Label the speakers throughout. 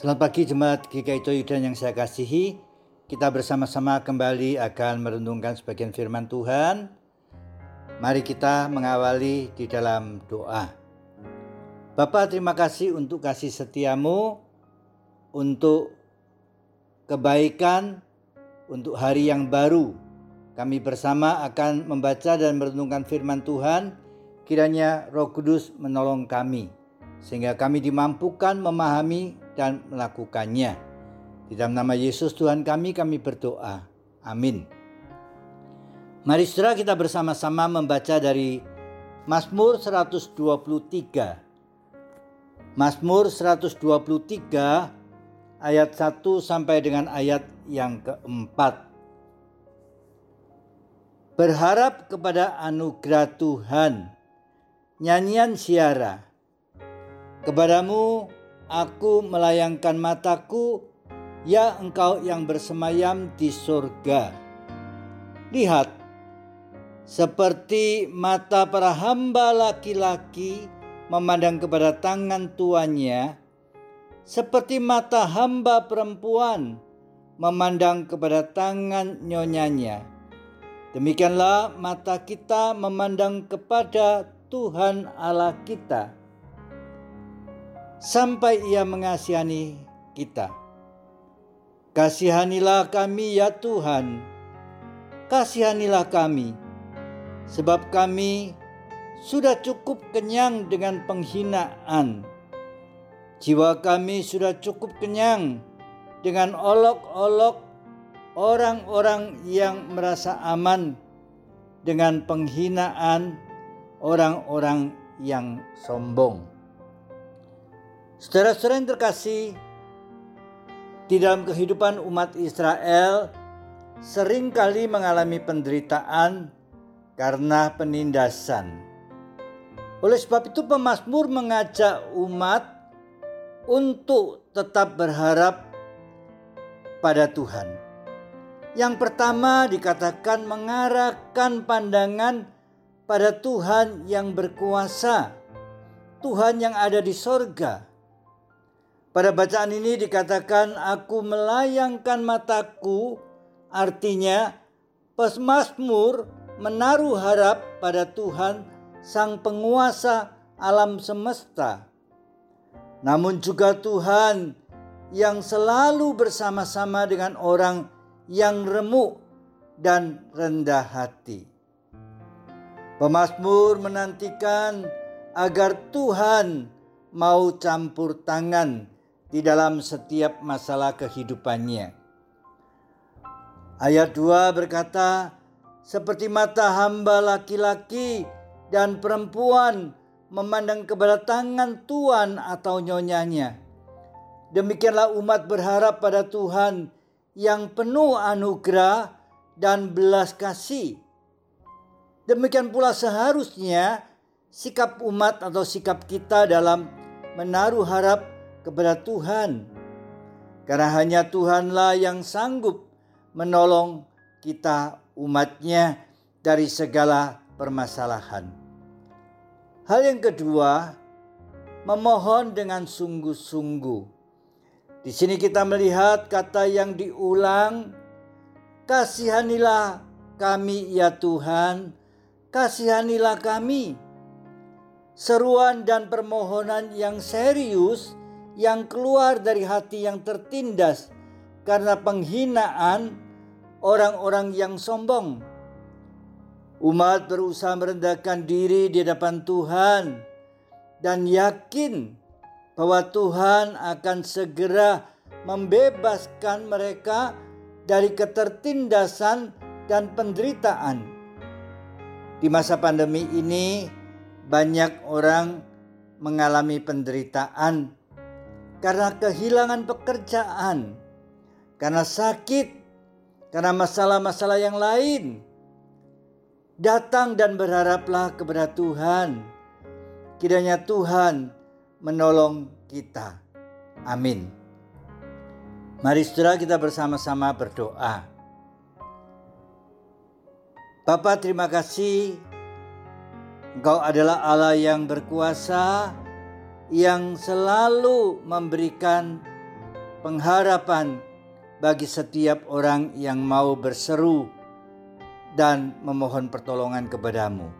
Speaker 1: Selamat pagi jemaat GKI Toyudan yang saya kasihi. Kita bersama-sama kembali akan merenungkan sebagian firman Tuhan. Mari kita mengawali di dalam doa. Bapak terima kasih untuk kasih setiamu, untuk kebaikan, untuk hari yang baru. Kami bersama akan membaca dan merenungkan firman Tuhan. Kiranya roh kudus menolong kami sehingga kami dimampukan memahami dan melakukannya. Di dalam nama Yesus Tuhan kami, kami berdoa. Amin. Mari saudara kita bersama-sama membaca dari Mazmur 123. Mazmur 123 ayat 1 sampai dengan ayat yang keempat. Berharap kepada anugerah Tuhan. Nyanyian siara Kepadamu aku melayangkan mataku, ya engkau yang bersemayam di surga. Lihat, seperti mata para hamba laki-laki memandang kepada tangan tuannya, seperti mata hamba perempuan memandang kepada tangan nyonyanya. Demikianlah mata kita memandang kepada Tuhan Allah kita sampai ia mengasihani kita. Kasihanilah kami ya Tuhan, kasihanilah kami, sebab kami sudah cukup kenyang dengan penghinaan. Jiwa kami sudah cukup kenyang dengan olok-olok orang-orang yang merasa aman dengan penghinaan orang-orang yang sombong. Saudara-saudara yang terkasih, di dalam kehidupan umat Israel sering kali mengalami penderitaan karena penindasan. Oleh sebab itu pemazmur mengajak umat untuk tetap berharap pada Tuhan. Yang pertama dikatakan mengarahkan pandangan pada Tuhan yang berkuasa, Tuhan yang ada di sorga. Pada bacaan ini dikatakan aku melayangkan mataku artinya pesmasmur menaruh harap pada Tuhan sang penguasa alam semesta. Namun juga Tuhan yang selalu bersama-sama dengan orang yang remuk dan rendah hati. Pemasmur menantikan agar Tuhan mau campur tangan di dalam setiap masalah kehidupannya. Ayat 2 berkata, seperti mata hamba laki-laki dan perempuan memandang kepada tangan tuan atau nyonyanya. Demikianlah umat berharap pada Tuhan yang penuh anugerah dan belas kasih. Demikian pula seharusnya sikap umat atau sikap kita dalam menaruh harap kepada Tuhan. Karena hanya Tuhanlah yang sanggup menolong kita umatnya dari segala permasalahan. Hal yang kedua, memohon dengan sungguh-sungguh. Di sini kita melihat kata yang diulang, kasihanilah kami ya Tuhan, kasihanilah kami. Seruan dan permohonan yang serius yang keluar dari hati yang tertindas karena penghinaan orang-orang yang sombong. Umat berusaha merendahkan diri di hadapan Tuhan dan yakin bahwa Tuhan akan segera membebaskan mereka dari ketertindasan dan penderitaan. Di masa pandemi ini, banyak orang mengalami penderitaan karena kehilangan pekerjaan, karena sakit, karena masalah-masalah yang lain. Datang dan berharaplah kepada Tuhan. Kiranya Tuhan menolong kita. Amin. Mari saudara kita bersama-sama berdoa. Bapak terima kasih Engkau adalah Allah yang berkuasa yang selalu memberikan pengharapan bagi setiap orang yang mau berseru dan memohon pertolongan kepadamu.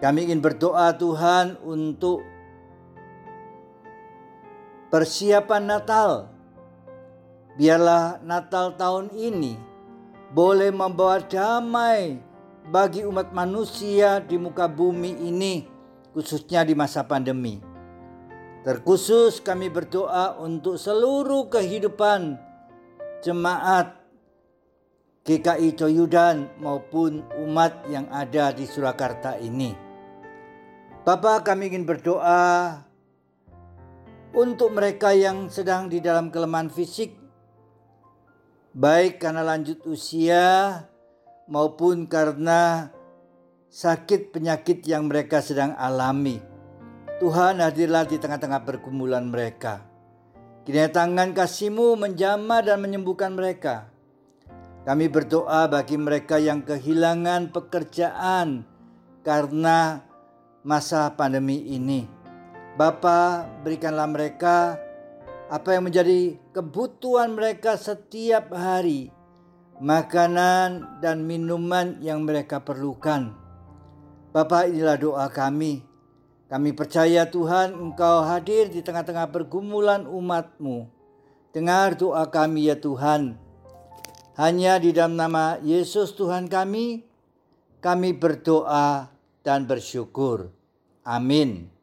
Speaker 1: Kami ingin berdoa Tuhan untuk persiapan Natal. Biarlah Natal tahun ini boleh membawa damai bagi umat manusia di muka bumi ini, khususnya di masa pandemi. Terkhusus kami berdoa untuk seluruh kehidupan jemaat GKI Coyudan maupun umat yang ada di Surakarta ini. Bapak kami ingin berdoa untuk mereka yang sedang di dalam kelemahan fisik, baik karena lanjut usia maupun karena sakit penyakit yang mereka sedang alami. Tuhan hadirlah di tengah-tengah pergumulan mereka. Kiranya tangan kasihmu menjamah dan menyembuhkan mereka. Kami berdoa bagi mereka yang kehilangan pekerjaan karena masa pandemi ini. Bapa, berikanlah mereka apa yang menjadi kebutuhan mereka setiap hari, makanan dan minuman yang mereka perlukan. Bapa, inilah doa kami. Kami percaya Tuhan Engkau hadir di tengah-tengah pergumulan umatmu. Dengar doa kami ya Tuhan. Hanya di dalam nama Yesus Tuhan kami, kami berdoa dan bersyukur. Amin.